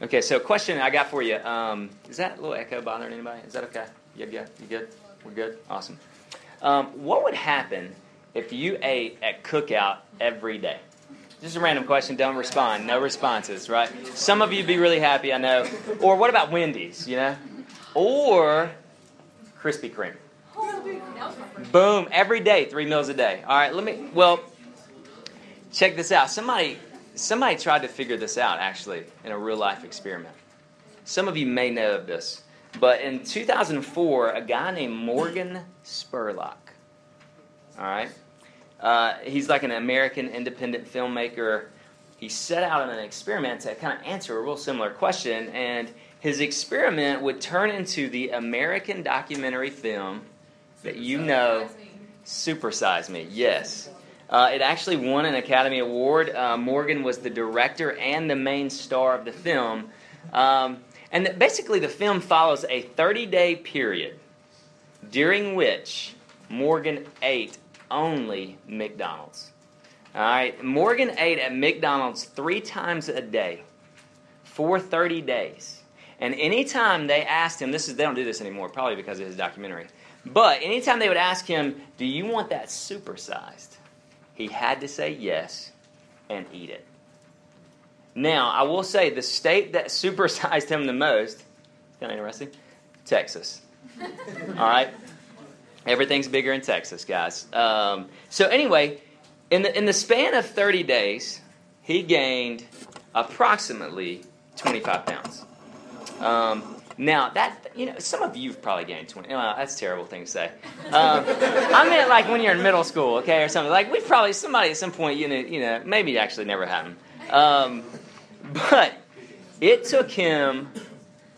Okay, so question I got for you. Um, is that a little echo bothering anybody? Is that okay? You good? You good? We're good? Awesome. Um, what would happen if you ate at cookout every day? Just a random question. Don't respond. No responses, right? Some of you'd be really happy, I know. Or what about Wendy's, you know? Or Krispy Kreme. Boom, every day, three meals a day. All right, let me, well, check this out. Somebody, somebody tried to figure this out, actually, in a real life experiment. Some of you may know of this. But in 2004, a guy named Morgan Spurlock, all right, uh, he's like an American independent filmmaker. He set out on an experiment to kind of answer a real similar question, and his experiment would turn into the American documentary film that you know, Super Size Me. Yes. Uh, it actually won an Academy Award. Uh, Morgan was the director and the main star of the film. Um, and basically, the film follows a 30 day period during which Morgan ate only McDonald's. All right, Morgan ate at McDonald's three times a day for 30 days. And anytime they asked him, this is they don't do this anymore, probably because of his documentary. But anytime they would ask him, "Do you want that supersized?" He had to say yes and eat it. Now, I will say the state that supersized him the most, it's kind of interesting, Texas. All right? Everything's bigger in Texas, guys. Um, so, anyway, in the, in the span of 30 days, he gained approximately 25 pounds. Um, now that you know, some of you've probably gained twenty. Well, that's a terrible thing to say. Um, I meant like when you're in middle school, okay, or something. Like we've probably somebody at some point, you know, you know, maybe it actually never happened. Um, but it took him.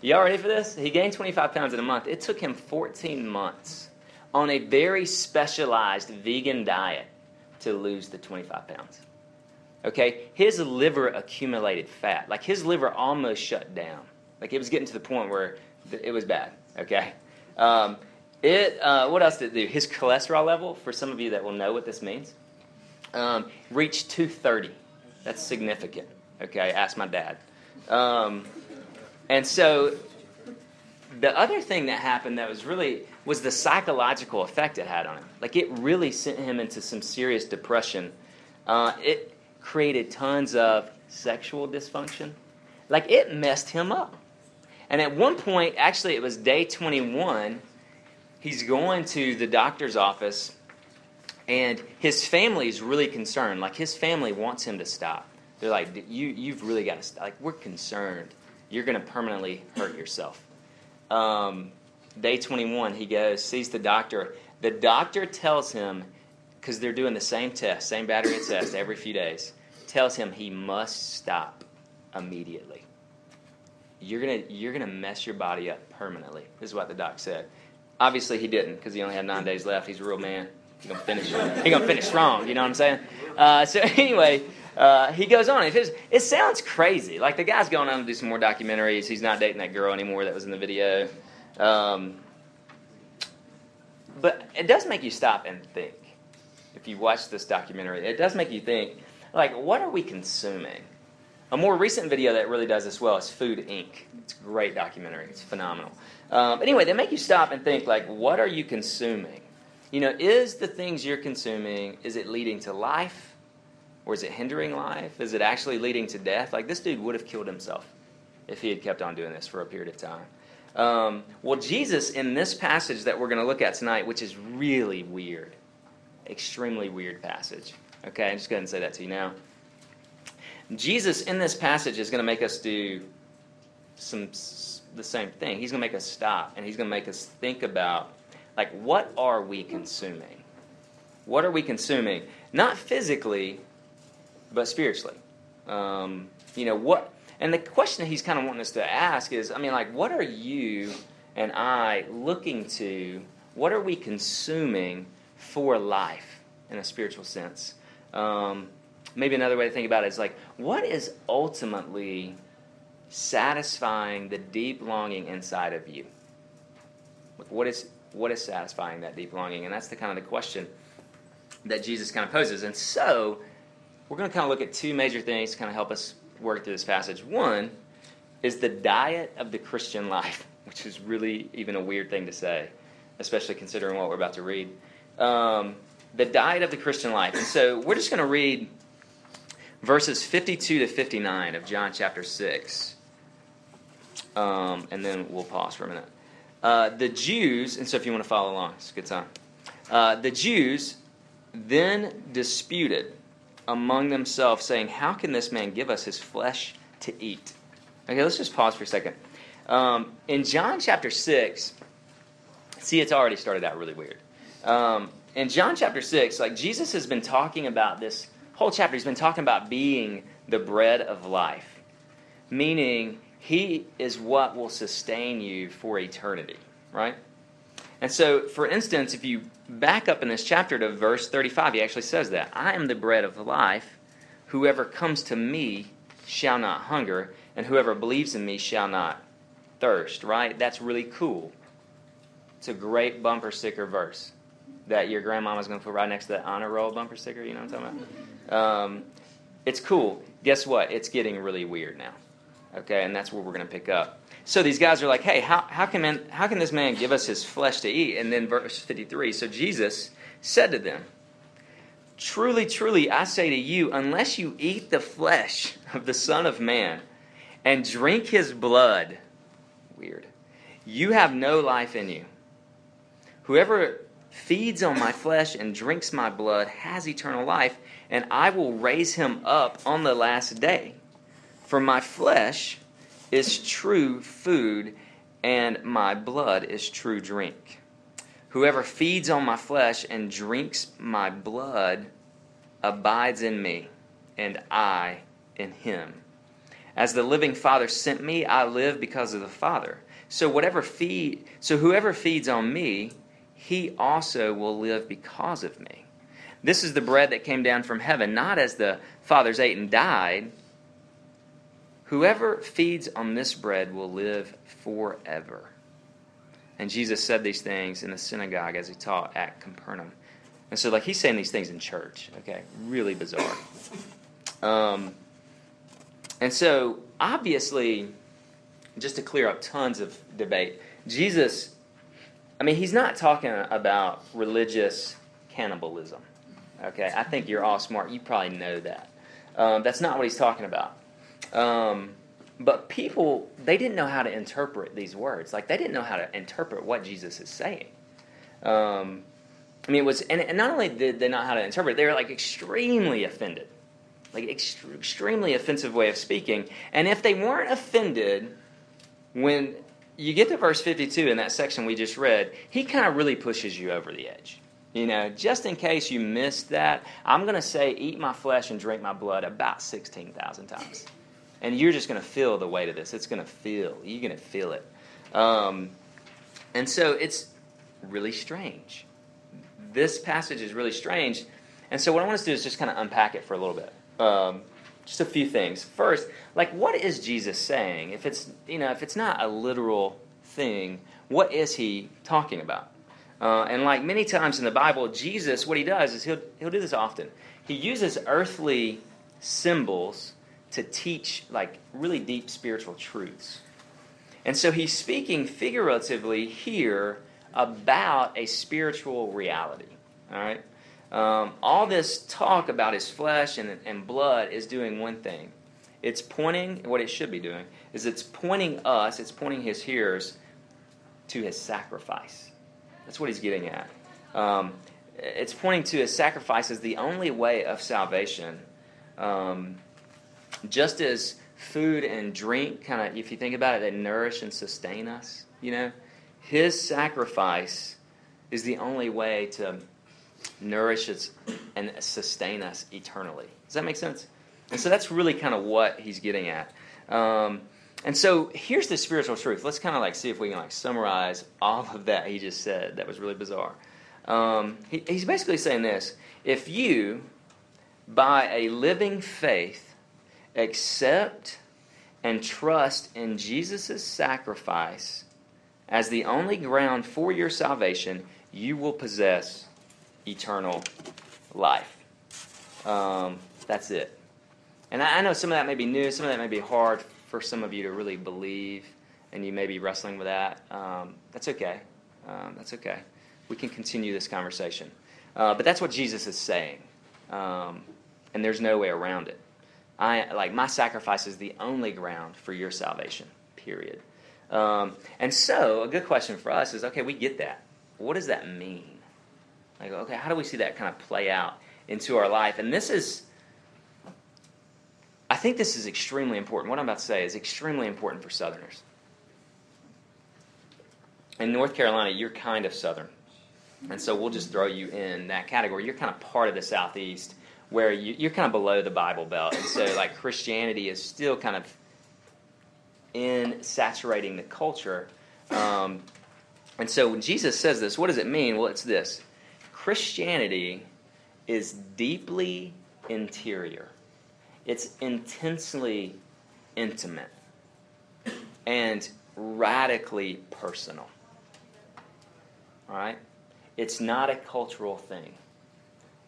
Y'all ready for this? He gained 25 pounds in a month. It took him 14 months on a very specialized vegan diet to lose the 25 pounds. Okay, his liver accumulated fat. Like his liver almost shut down. Like it was getting to the point where it was bad. Okay. Um, it. Uh, what else did it do? His cholesterol level, for some of you that will know what this means, um, reached 230. That's significant. Okay. Ask my dad. Um, and so the other thing that happened that was really was the psychological effect it had on him. Like it really sent him into some serious depression. Uh, it created tons of sexual dysfunction. Like it messed him up. And at one point, actually, it was day 21, he's going to the doctor's office, and his family is really concerned. Like, his family wants him to stop. They're like, you, You've really got to stop. Like, we're concerned. You're going to permanently hurt yourself. Um, day 21, he goes, sees the doctor. The doctor tells him, because they're doing the same test, same battery test every few days, tells him he must stop immediately you're gonna you're gonna mess your body up permanently. This is what the doc said. Obviously, he didn't because he only had nine days left. He's a real man. He's gonna finish. He's gonna finish strong. You know what I'm saying? Uh, so anyway, uh, he goes on. It, it sounds crazy. Like the guy's going on to do some more documentaries. He's not dating that girl anymore that was in the video. Um, but it does make you stop and think. If you watch this documentary, it does make you think. Like, what are we consuming? A more recent video that really does this well is Food Inc. It's a great documentary. It's phenomenal. Um, anyway, they make you stop and think like, what are you consuming? You know, is the things you're consuming is it leading to life, or is it hindering life? Is it actually leading to death? Like this dude would have killed himself if he had kept on doing this for a period of time. Um, well, Jesus in this passage that we're going to look at tonight, which is really weird, extremely weird passage. Okay, I'm just going to say that to you now. Jesus in this passage is going to make us do some the same thing. He's going to make us stop and he's going to make us think about like what are we consuming? What are we consuming? Not physically, but spiritually. Um, you know what? And the question that he's kind of wanting us to ask is, I mean, like, what are you and I looking to? What are we consuming for life in a spiritual sense? Um, maybe another way to think about it is like, what is ultimately satisfying the deep longing inside of you? What is what is satisfying that deep longing? And that's the kind of the question that Jesus kind of poses. And so we're going to kind of look at two major things to kind of help us work through this passage. One, is the diet of the Christian life, which is really even a weird thing to say, especially considering what we're about to read. Um, the diet of the Christian life. And so we're just going to read verses 52 to 59 of John chapter 6. Um, and then we'll pause for a minute. Uh, the Jews, and so if you want to follow along, it's a good time. Uh, the Jews then disputed among themselves, saying, How can this man give us his flesh to eat? Okay, let's just pause for a second. Um, in John chapter 6, see, it's already started out really weird. Um, in John chapter 6, like Jesus has been talking about this whole chapter, he's been talking about being the bread of life, meaning he is what will sustain you for eternity, right? And so, for instance, if you back up in this chapter to verse 35, he actually says that I am the bread of life. Whoever comes to me shall not hunger, and whoever believes in me shall not thirst, right? That's really cool. It's a great bumper sticker verse that your grandmama's going to put right next to that honor roll bumper sticker. You know what I'm talking about? Um, it's cool. Guess what? It's getting really weird now. Okay, and that's where we're going to pick up. So these guys are like, hey, how, how, can man, how can this man give us his flesh to eat? And then verse 53 So Jesus said to them, Truly, truly, I say to you, unless you eat the flesh of the Son of Man and drink his blood, weird, you have no life in you. Whoever feeds on my flesh and drinks my blood has eternal life, and I will raise him up on the last day. For my flesh is true food, and my blood is true drink. Whoever feeds on my flesh and drinks my blood abides in me, and I in him. As the living Father sent me, I live because of the Father. So whatever feed so whoever feeds on me he also will live because of me. This is the bread that came down from heaven, not as the fathers ate and died. Whoever feeds on this bread will live forever. And Jesus said these things in the synagogue as he taught at Capernaum. And so, like, he's saying these things in church, okay? Really bizarre. Um, and so, obviously, just to clear up tons of debate, Jesus I mean, he's not talking about religious cannibalism. Okay, I think you're all smart. You probably know that. Um, that's not what he's talking about. Um, but people, they didn't know how to interpret these words. Like, they didn't know how to interpret what Jesus is saying. Um, I mean, it was, and, and, not only did they not how to interpret, they were like extremely offended. Like, ext- extremely offensive way of speaking. And if they weren't offended when you get to verse 52 in that section we just read, he kind of really pushes you over the edge. You know, just in case you missed that, I'm going to say, eat my flesh and drink my blood about 16,000 times. And you're just going to feel the weight of this. It's going to feel. You're going to feel it. Um, and so it's really strange. This passage is really strange. And so what I want us to do is just kind of unpack it for a little bit. Um, just a few things. First, like what is Jesus saying? If it's you know if it's not a literal thing, what is he talking about? Uh, and like many times in the Bible, Jesus, what he does is he'll he'll do this often. He uses earthly symbols to teach like really deep spiritual truths. And so he's speaking figuratively here about a spiritual reality. All right? Um, all this talk about his flesh and, and blood is doing one thing. It's pointing, what it should be doing, is it's pointing us, it's pointing his hearers to his sacrifice. That's what he's getting at. Um, it's pointing to his sacrifice as the only way of salvation. Um, just as food and drink kind of, if you think about it, they nourish and sustain us, you know, his sacrifice is the only way to nourish us and sustain us eternally. Does that make sense? And so that's really kind of what he's getting at. Um, and so here's the spiritual truth. Let's kind of like see if we can like summarize all of that he just said. That was really bizarre. Um, he, he's basically saying this: if you, by a living faith, accept and trust in Jesus' sacrifice as the only ground for your salvation, you will possess eternal life. Um, that's it. And I, I know some of that may be new, some of that may be hard for some of you to really believe, and you may be wrestling with that. Um, that's okay. Um, that's okay. We can continue this conversation. Uh, but that's what Jesus is saying, um, and there's no way around it. I like my sacrifice is the only ground for your salvation. Period. Um, and so, a good question for us is: Okay, we get that. What does that mean? Like, okay, how do we see that kind of play out into our life? And this is, I think, this is extremely important. What I'm about to say is extremely important for Southerners. In North Carolina, you're kind of Southern. And so we'll just throw you in that category. You're kind of part of the Southeast where you, are kind of below the Bible Belt. And so, like, Christianity is still kind of in saturating the culture. Um, and so, when Jesus says this, what does it mean? Well, it's this Christianity is deeply interior, it's intensely intimate, and radically personal. All right? It's not a cultural thing.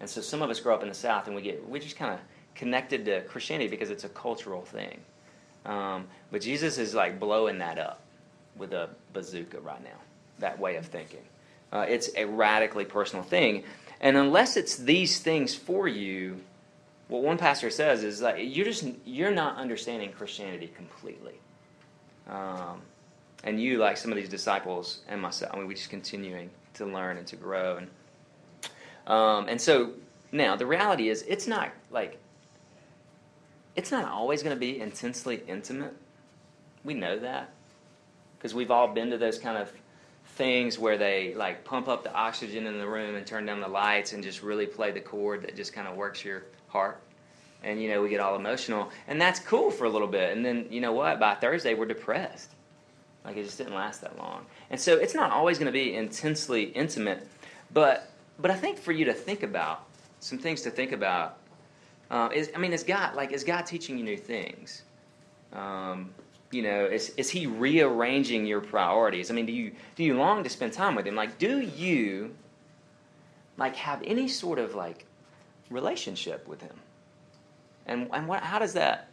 And so some of us grow up in the South and we get we just kind of connected to Christianity because it's a cultural thing. Um, but Jesus is like blowing that up with a bazooka right now, that way of thinking. Uh, it's a radically personal thing. And unless it's these things for you, what one pastor says is that you're just you're not understanding Christianity completely. Um, and you, like some of these disciples and myself, I mean, we're just continuing to learn and to grow. And um, and so now the reality is, it's not like it's not always going to be intensely intimate. We know that because we've all been to those kind of things where they like pump up the oxygen in the room and turn down the lights and just really play the chord that just kind of works your heart. And you know, we get all emotional, and that's cool for a little bit. And then you know what? By Thursday, we're depressed. Like it just didn't last that long. And so it's not always going to be intensely intimate, but but I think for you to think about some things to think about uh, is I mean is God like is God teaching you new things? Um, you know, is is He rearranging your priorities? I mean, do you do you long to spend time with Him? Like, do you like have any sort of like relationship with Him? And and what how does that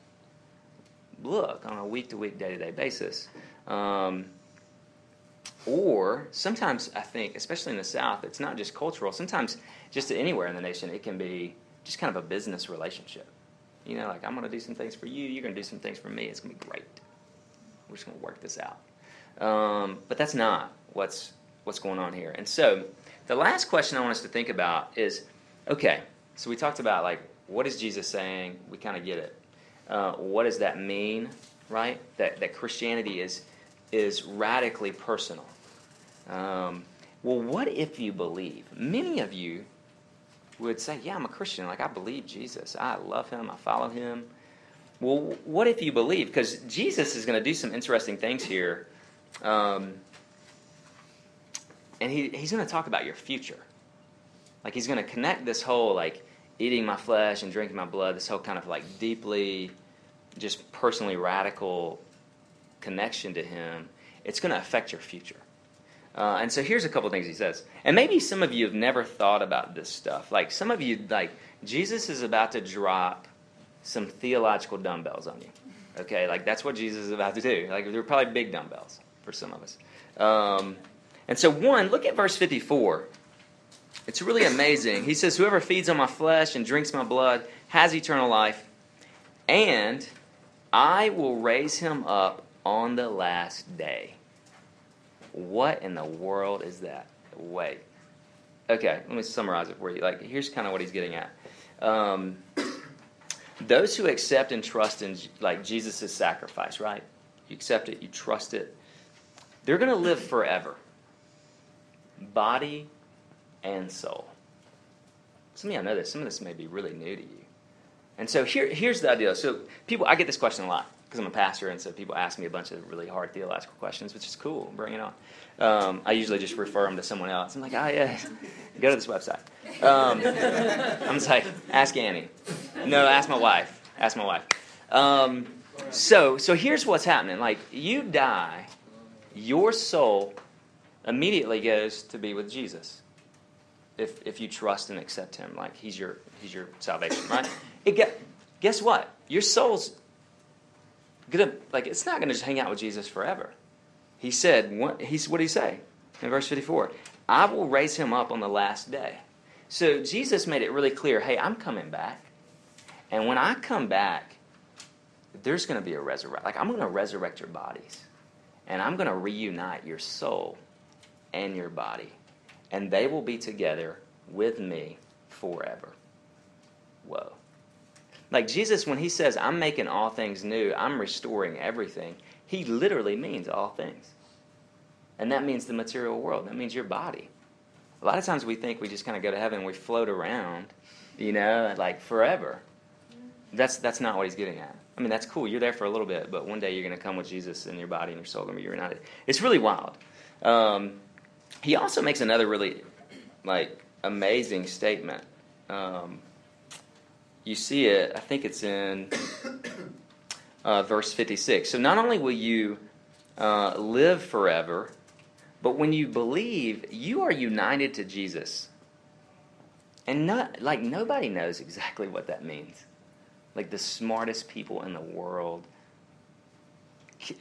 look on a week to week, day to day basis? Um, or sometimes I think, especially in the South, it's not just cultural. Sometimes just anywhere in the nation, it can be just kind of a business relationship. You know, like I'm going to do some things for you, you're going to do some things for me. It's going to be great. We're just going to work this out. Um, but that's not what's what's going on here. And so, the last question I want us to think about is, okay. So we talked about like what is Jesus saying? We kind of get it. Uh, what does that mean? Right? That that Christianity is is radically personal. Um, well, what if you believe? Many of you would say, Yeah, I'm a Christian. Like, I believe Jesus. I love him. I follow him. Well, what if you believe? Because Jesus is going to do some interesting things here. Um, and he, he's going to talk about your future. Like, he's going to connect this whole, like, eating my flesh and drinking my blood, this whole kind of, like, deeply, just personally radical connection to Him, it's going to affect your future. Uh, and so here's a couple things he says. And maybe some of you have never thought about this stuff. Like some of you, like Jesus is about to drop some theological dumbbells on you. Okay, like that's what Jesus is about to do. Like they're probably big dumbbells for some of us. Um, and so one, look at verse 54. It's really amazing. He says, "Whoever feeds on my flesh and drinks my blood has eternal life, and I will raise him up on the last day. What in the world is that? Wait. Okay, let me summarize it for you. Like, here's kind of what he's getting at. Um, those who accept and trust in like Jesus' sacrifice, right? You accept it, you trust it. They're going to live forever, body and soul. Some of y'all know this. Some of this may be really new to you. And so here, here's the idea. So people, I get this question a lot because I'm a pastor, and so people ask me a bunch of really hard theological questions, which is cool. Bring it on. Um, I usually just refer them to someone else. I'm like, oh yeah, go to this website. Um, I'm just like, ask Annie. No, ask my wife. Ask my wife. Um, so, so here's what's happening. Like, you die, your soul immediately goes to be with Jesus. If, if you trust and accept Him, like He's your He's your salvation, right? It get, guess what? Your soul's gonna like it's not gonna just hang out with Jesus forever. He said, what, he's, what did he say in verse 54? I will raise him up on the last day. So Jesus made it really clear hey, I'm coming back. And when I come back, there's going to be a resurrection. Like, I'm going to resurrect your bodies. And I'm going to reunite your soul and your body. And they will be together with me forever. Whoa. Like Jesus, when he says, I'm making all things new, I'm restoring everything, he literally means all things. And that means the material world. That means your body. A lot of times we think we just kind of go to heaven and we float around, you know, like forever. That's, that's not what he's getting at. I mean, that's cool. You're there for a little bit, but one day you're going to come with Jesus and your body and your soul going to be reunited. It's really wild. Um, he also makes another really, like, amazing statement. Um, you see it, I think it's in uh, verse 56. So not only will you uh, live forever, but when you believe, you are united to Jesus. And not like nobody knows exactly what that means. Like the smartest people in the world.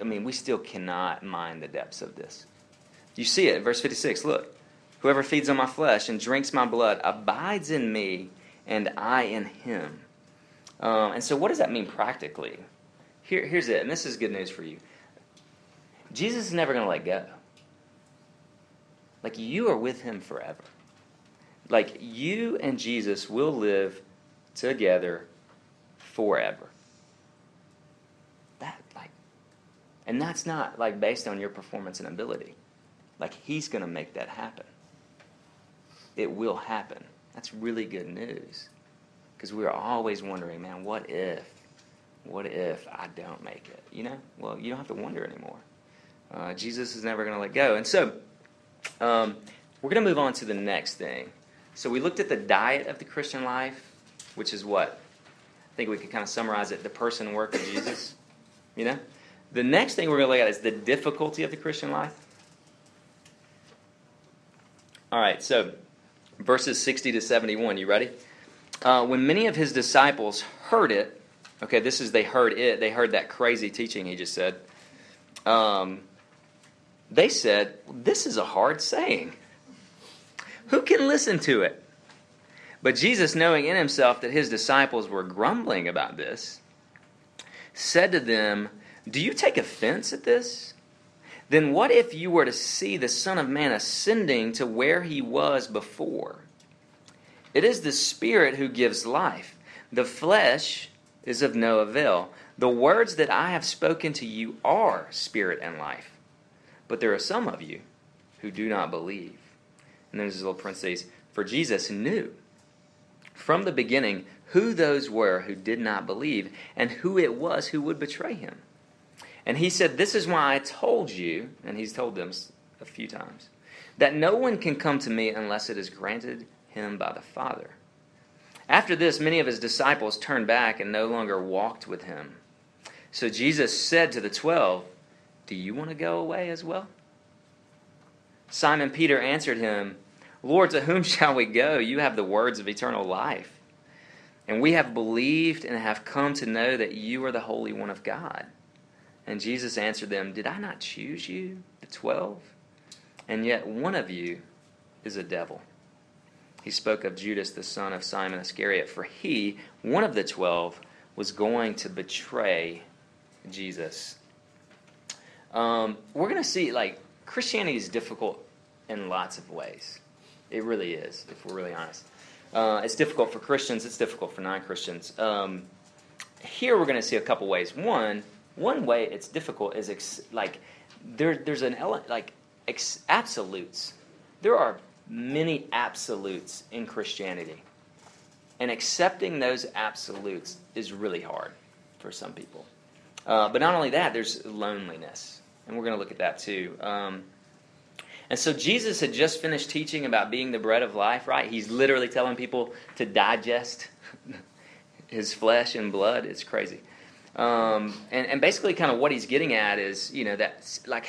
I mean, we still cannot mine the depths of this. You see it, verse 56. Look, whoever feeds on my flesh and drinks my blood abides in me, and I in him. Um, and so, what does that mean practically? Here, here's it, and this is good news for you. Jesus is never going to let go. Like, you are with him forever. Like, you and Jesus will live together forever. That, like, and that's not, like, based on your performance and ability. Like, he's going to make that happen. It will happen. That's really good news. Because we are always wondering, man, what if? What if I don't make it? You know? Well, you don't have to wonder anymore. Uh, Jesus is never going to let go. And so, um, we're going to move on to the next thing. So, we looked at the diet of the Christian life, which is what? Think we could kind of summarize it the person work of Jesus. You know? The next thing we're going to look at is the difficulty of the Christian life. All right, so verses 60 to 71. You ready? Uh, when many of his disciples heard it, okay, this is they heard it, they heard that crazy teaching he just said. Um, they said, This is a hard saying. Who can listen to it? But Jesus, knowing in himself that his disciples were grumbling about this, said to them, Do you take offense at this? Then what if you were to see the Son of Man ascending to where he was before? It is the Spirit who gives life. The flesh is of no avail. The words that I have spoken to you are spirit and life. But there are some of you who do not believe. And there's this little parenthesis. For Jesus knew from the beginning who those were who did not believe and who it was who would betray him. And he said, This is why I told you, and he's told them a few times, that no one can come to me unless it is granted him by the Father. After this, many of his disciples turned back and no longer walked with him. So Jesus said to the twelve, Do you want to go away as well? Simon Peter answered him, Lord, to whom shall we go? You have the words of eternal life. And we have believed and have come to know that you are the Holy One of God. And Jesus answered them, Did I not choose you, the twelve? And yet one of you is a devil he spoke of Judas, the son of Simon Iscariot, for he, one of the twelve, was going to betray Jesus. Um, we're going to see, like, Christianity is difficult in lots of ways. It really is, if we're really honest. Uh, it's difficult for Christians, it's difficult for non Christians. Um, here we're going to see a couple ways. One, one way it's difficult is ex- like there, there's an element like ex- absolutes. There are many absolutes in Christianity. And accepting those absolutes is really hard for some people. Uh, but not only that, there's loneliness. And we're going to look at that too. Um, and so Jesus had just finished teaching about being the bread of life, right? He's literally telling people to digest his flesh and blood. It's crazy. Um, and, and basically, kind of what he's getting at is, you know, that like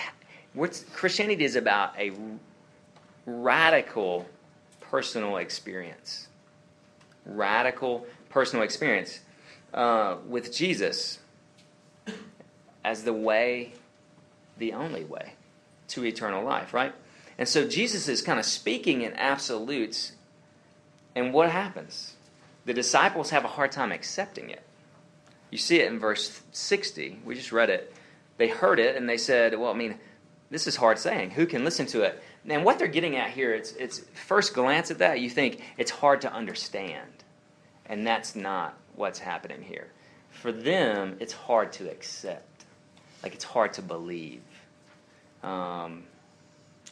Christianity is about a radical personal experience. Radical personal experience uh, with Jesus. as the way, the only way to eternal life, right? And so Jesus is kind of speaking in absolutes. And what happens? The disciples have a hard time accepting it. You see it in verse 60. We just read it. They heard it and they said, Well, I mean, this is hard saying. Who can listen to it? And what they're getting at here, it's, it's first glance at that, you think it's hard to understand. And that's not what's happening here. For them, it's hard to accept. Like it's hard to believe. Um,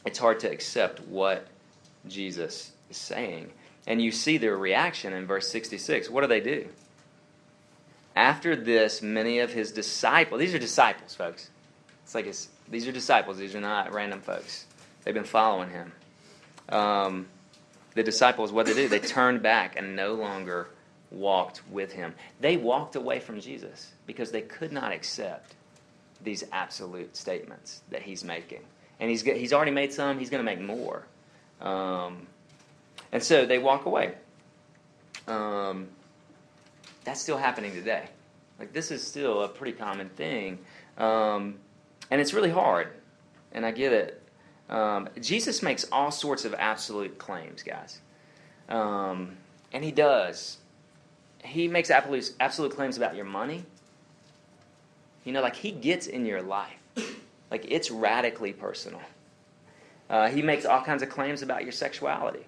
it's hard to accept what Jesus is saying. And you see their reaction in verse 66. What do they do? After this, many of his disciples, these are disciples, folks. It's like it's, these are disciples, these are not random folks. They've been following him. Um, the disciples, what they do? They turned back and no longer walked with him. They walked away from Jesus because they could not accept these absolute statements that he's making. And he's, he's already made some, he's going to make more. Um, and so they walk away. Um, that's still happening today. Like, this is still a pretty common thing. Um, and it's really hard. And I get it. Um, Jesus makes all sorts of absolute claims, guys. Um, and he does. He makes absolute, absolute claims about your money. You know, like he gets in your life. Like it's radically personal. Uh, he makes all kinds of claims about your sexuality.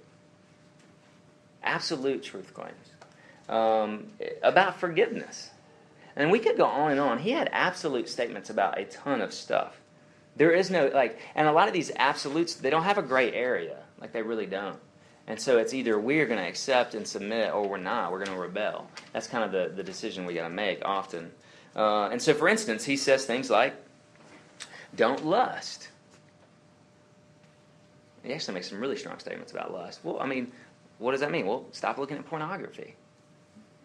Absolute truth claims. Um, about forgiveness. And we could go on and on. He had absolute statements about a ton of stuff. There is no, like, and a lot of these absolutes, they don't have a gray area. Like, they really don't. And so it's either we're going to accept and submit or we're not. We're going to rebel. That's kind of the, the decision we got to make often. Uh, and so, for instance, he says things like, don't lust. He actually makes some really strong statements about lust. Well, I mean, what does that mean? Well, stop looking at pornography.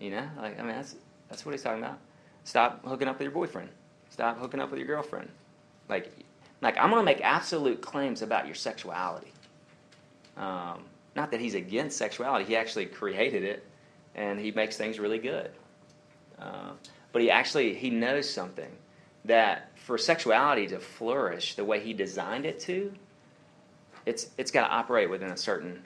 You know, like I mean, that's that's what he's talking about. Stop hooking up with your boyfriend. Stop hooking up with your girlfriend. Like, like I'm going to make absolute claims about your sexuality. Um, not that he's against sexuality; he actually created it, and he makes things really good. Uh, but he actually he knows something that for sexuality to flourish the way he designed it to, it's it's got to operate within a certain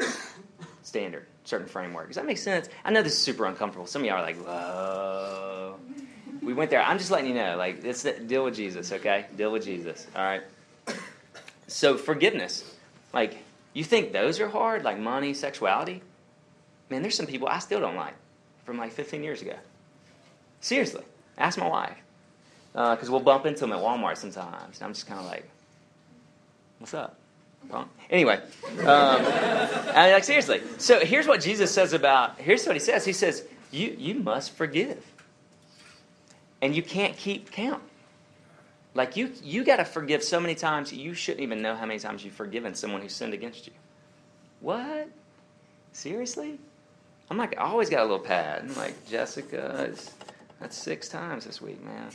standard, certain framework. Does that make sense? I know this is super uncomfortable. Some of y'all are like, whoa. We went there. I'm just letting you know, like, it's deal with Jesus, okay? Deal with Jesus. All right. So forgiveness, like, you think those are hard, like money, sexuality? Man, there's some people I still don't like from like 15 years ago. Seriously, ask my wife because uh, we'll bump into them at Walmart sometimes. And I'm just kind of like, what's up? Anyway, um, like seriously. So here's what Jesus says about. Here's what he says. He says, "You you must forgive, and you can't keep count. Like you you got to forgive so many times you shouldn't even know how many times you've forgiven someone who sinned against you. What? Seriously? I'm like, I always got a little pad. I'm like, Jessica, that's six times this week, man.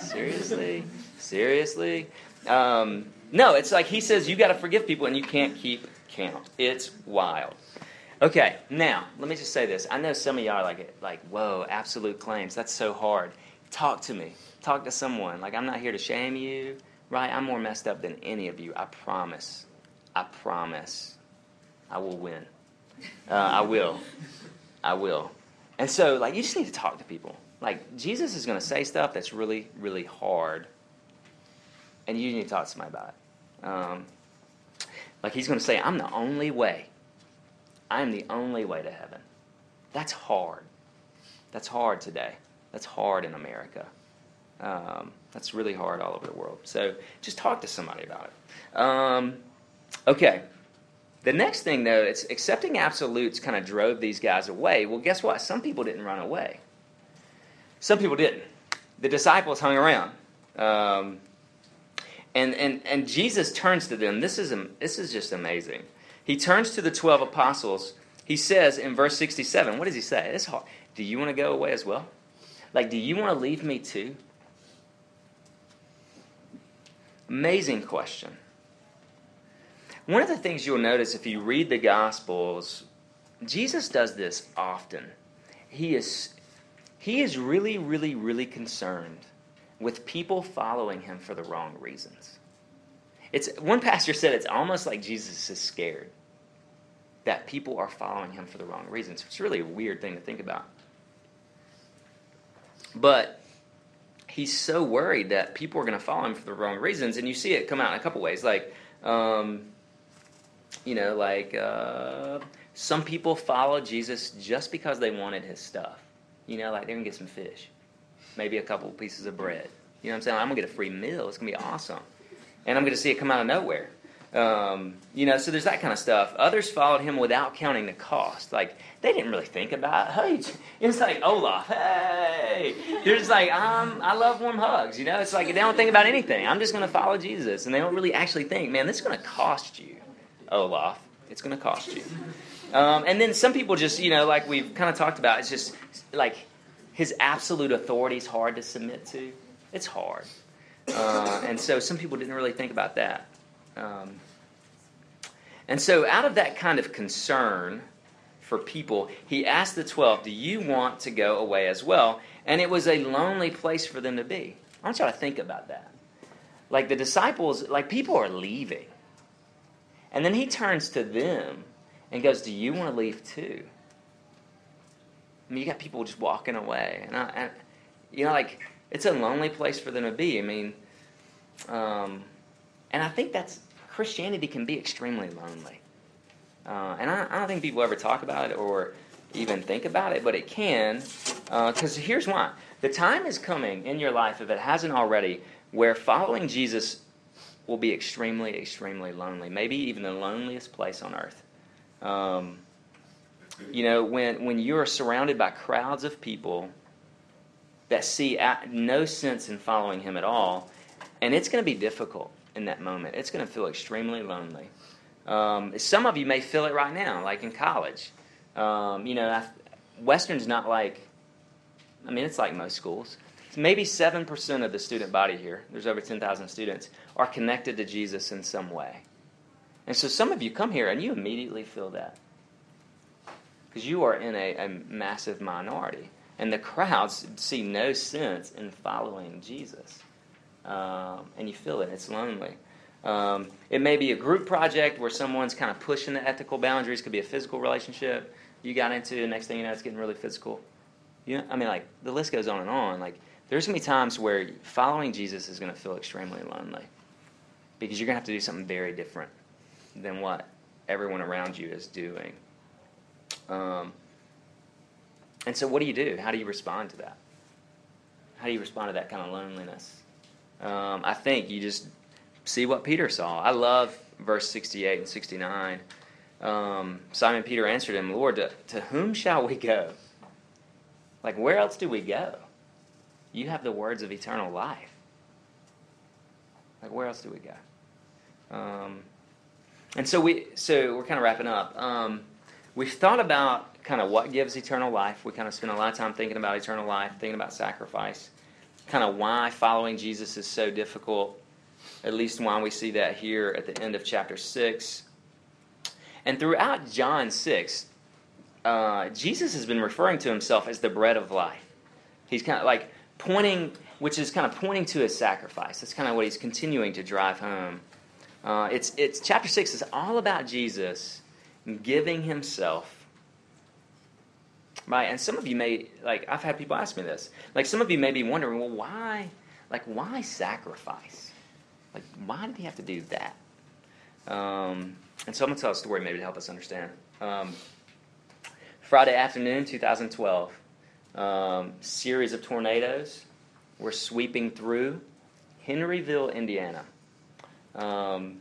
Seriously? Seriously? Um, no, it's like he says you got to forgive people and you can't keep count. It's wild. Okay, now let me just say this. I know some of y'all are like, like, whoa, absolute claims. That's so hard. Talk to me. Talk to someone. Like I'm not here to shame you, right? I'm more messed up than any of you. I promise. I promise. I will win. Uh, I will. I will. And so, like, you just need to talk to people. Like, Jesus is going to say stuff that's really, really hard, and you need to talk to somebody about it. Um, like, he's going to say, I'm the only way. I am the only way to heaven. That's hard. That's hard today. That's hard in America. Um, that's really hard all over the world. So just talk to somebody about it. Um, okay. The next thing, though, it's accepting absolutes kind of drove these guys away. Well, guess what? Some people didn't run away. Some people didn't. The disciples hung around. Um, and, and, and Jesus turns to them. This is, this is just amazing. He turns to the 12 apostles. He says in verse 67, what does he say? It's hard. Do you want to go away as well? Like, do you want to leave me too? Amazing question. One of the things you'll notice if you read the Gospels, Jesus does this often. He is he is really, really, really concerned with people following him for the wrong reasons. It's one pastor said it's almost like Jesus is scared that people are following him for the wrong reasons. It's really a weird thing to think about. But he's so worried that people are going to follow him for the wrong reasons, and you see it come out in a couple ways. Like, um, you know, like uh, some people follow Jesus just because they wanted his stuff. You know, like they're to get some fish, maybe a couple pieces of bread. You know what I'm saying? I'm going to get a free meal. It's to be awesome. And I'm to see it come out of nowhere. Um, you know, so there's that kind of stuff. Others followed him without counting the cost. Like, they didn't really think about, hey, it's like Olaf, hey. They're just like, um, I love warm hugs. You know, it's like they don't think about anything. I'm just going to follow Jesus. And they don't really actually think, man, this is going to cost you, Olaf. It's going to cost you. Um, and then some people just, you know, like we've kind of talked about, it's just like his absolute authority is hard to submit to. It's hard. Uh, and so some people didn't really think about that. Um, and so, out of that kind of concern for people, he asked the 12, Do you want to go away as well? And it was a lonely place for them to be. I want y'all to think about that. Like the disciples, like people are leaving. And then he turns to them and goes, Do you want to leave too? I mean, you got people just walking away. And, I, and you know, like, it's a lonely place for them to be. I mean, um, and I think that's Christianity can be extremely lonely. Uh, and I, I, don't think people ever talk about it or even think about it, but it can. Because uh, here's why the time is coming in your life, if it hasn't already, where following Jesus will be extremely, extremely lonely. Maybe even the loneliest place on earth. Um, you know, when, when you are surrounded by crowds of people that see no sense in following him at all, and it's going to be difficult in that moment. It's going to feel extremely lonely. Um, some of you may feel it right now, like in college. Um, you know, Western's not like, I mean, it's like most schools. Maybe 7% of the student body here, there's over 10,000 students, are connected to Jesus in some way. And so some of you come here and you immediately feel that. Because you are in a, a massive minority. And the crowds see no sense in following Jesus um, and you feel it. It's lonely. Um, it may be a group project where someone's kind of pushing the ethical boundaries. Could be a physical relationship you got into. The next thing you know, it's getting really physical. You know, I mean, like the list goes on and on. Like there's gonna be times where following Jesus is gonna feel extremely lonely because you're gonna have to do something very different than what everyone around you is doing. Um, and so, what do you do? How do you respond to that? How do you respond to that kind of loneliness? Um, I think you just see what Peter saw. I love verse 68 and 69. Um, Simon Peter answered him, Lord, to, to whom shall we go? Like, where else do we go? You have the words of eternal life. Like, where else do we go? Um, and so we, so we're kind of wrapping up. Um, we've thought about kind of what gives eternal life. We kind of spent a lot of time thinking about eternal life, thinking about sacrifice kind of why following Jesus is so difficult, at least why we see that here at the end of chapter 6. And throughout John 6, uh, Jesus has been referring to himself as the bread of life. He's kind of like pointing, which is kind of pointing to his sacrifice. That's kind of what he's continuing to drive home. Uh, it's, it's chapter 6 is all about Jesus giving himself right? And some of you may like I've had people ask me this. Like some of you may be wondering, well, why, like why sacrifice? Like why did he have to do that? Um, and so I'm gonna tell a story maybe to help us understand. Um, Friday afternoon, 2012, um, series of tornadoes were sweeping through Henryville, Indiana. Um,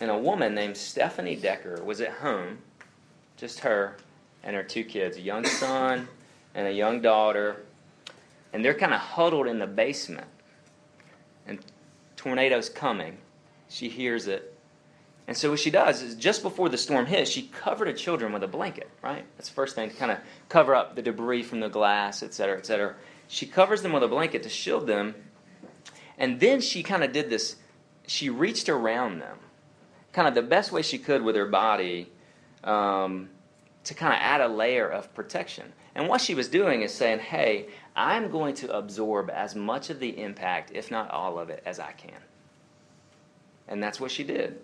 and a woman named Stephanie Decker was at home, just her, and her two kids, a young son and a young daughter. And they're kind of huddled in the basement. And tornado's coming. She hears it. And so what she does is just before the storm hits, she covered her children with a blanket, right? That's the first thing to kind of cover up the debris from the glass, et cetera, et cetera. She covers them with a blanket to shield them. And then she kind of did this, she reached around them, kind of the best way she could with her body. Um, to kind of add a layer of protection. And what she was doing is saying, hey, I'm going to absorb as much of the impact, if not all of it, as I can. And that's what she did.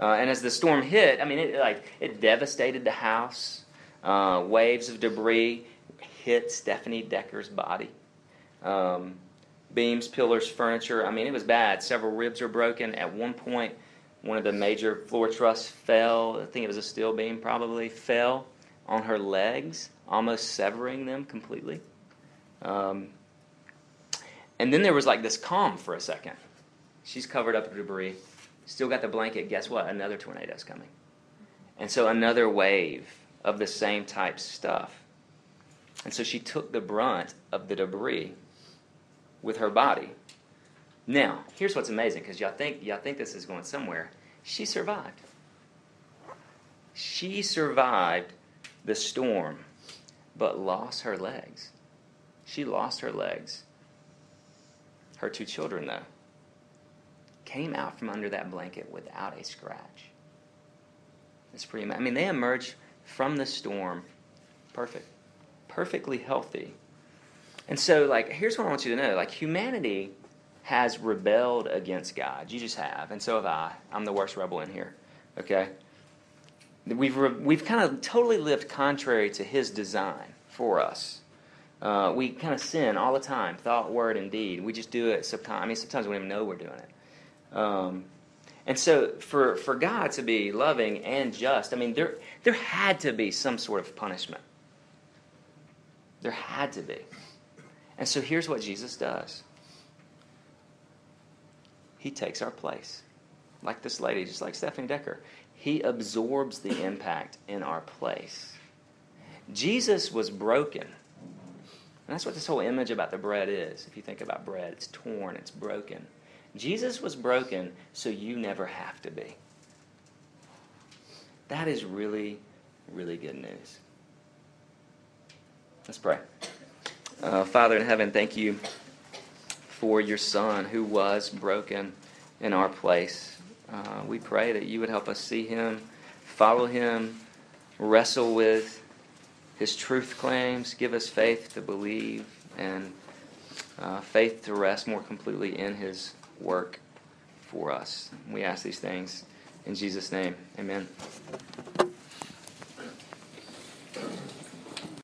Uh, and as the storm hit, I mean, it like it devastated the house. Uh, waves of debris hit Stephanie Decker's body. Um, beams, pillars, furniture. I mean, it was bad. Several ribs were broken. At one point, one of the major floor trusses fell. I think it was a steel beam, probably fell on her legs, almost severing them completely. Um, and then there was like this calm for a second. She's covered up with debris, still got the blanket. Guess what? Another tornado's coming. And so another wave of the same type stuff. And so she took the brunt of the debris with her body. Now, here's what's amazing because y'all think y'all think this is going somewhere. She survived. She survived the storm, but lost her legs. She lost her legs. Her two children, though, came out from under that blanket without a scratch. It's pretty. I mean, they emerged from the storm perfect, perfectly healthy. And so, like, here's what I want you to know: like, humanity has rebelled against God. You just have, and so have I. I'm the worst rebel in here. Okay. We've re- we've kind of totally lived contrary to His design for us. Uh, we kind of sin all the time, thought, word, and deed. We just do it subconsciously. I mean, sometimes we don't even know we're doing it. Um, and so, for, for God to be loving and just, I mean, there, there had to be some sort of punishment. There had to be. And so, here's what Jesus does He takes our place. Like this lady, just like Stephanie Decker. He absorbs the impact in our place. Jesus was broken. And that's what this whole image about the bread is. If you think about bread, it's torn, it's broken. Jesus was broken so you never have to be. That is really, really good news. Let's pray. Uh, Father in heaven, thank you for your Son who was broken in our place. Uh, we pray that you would help us see him, follow him, wrestle with his truth claims, give us faith to believe, and uh, faith to rest more completely in his work for us. We ask these things in Jesus' name. Amen.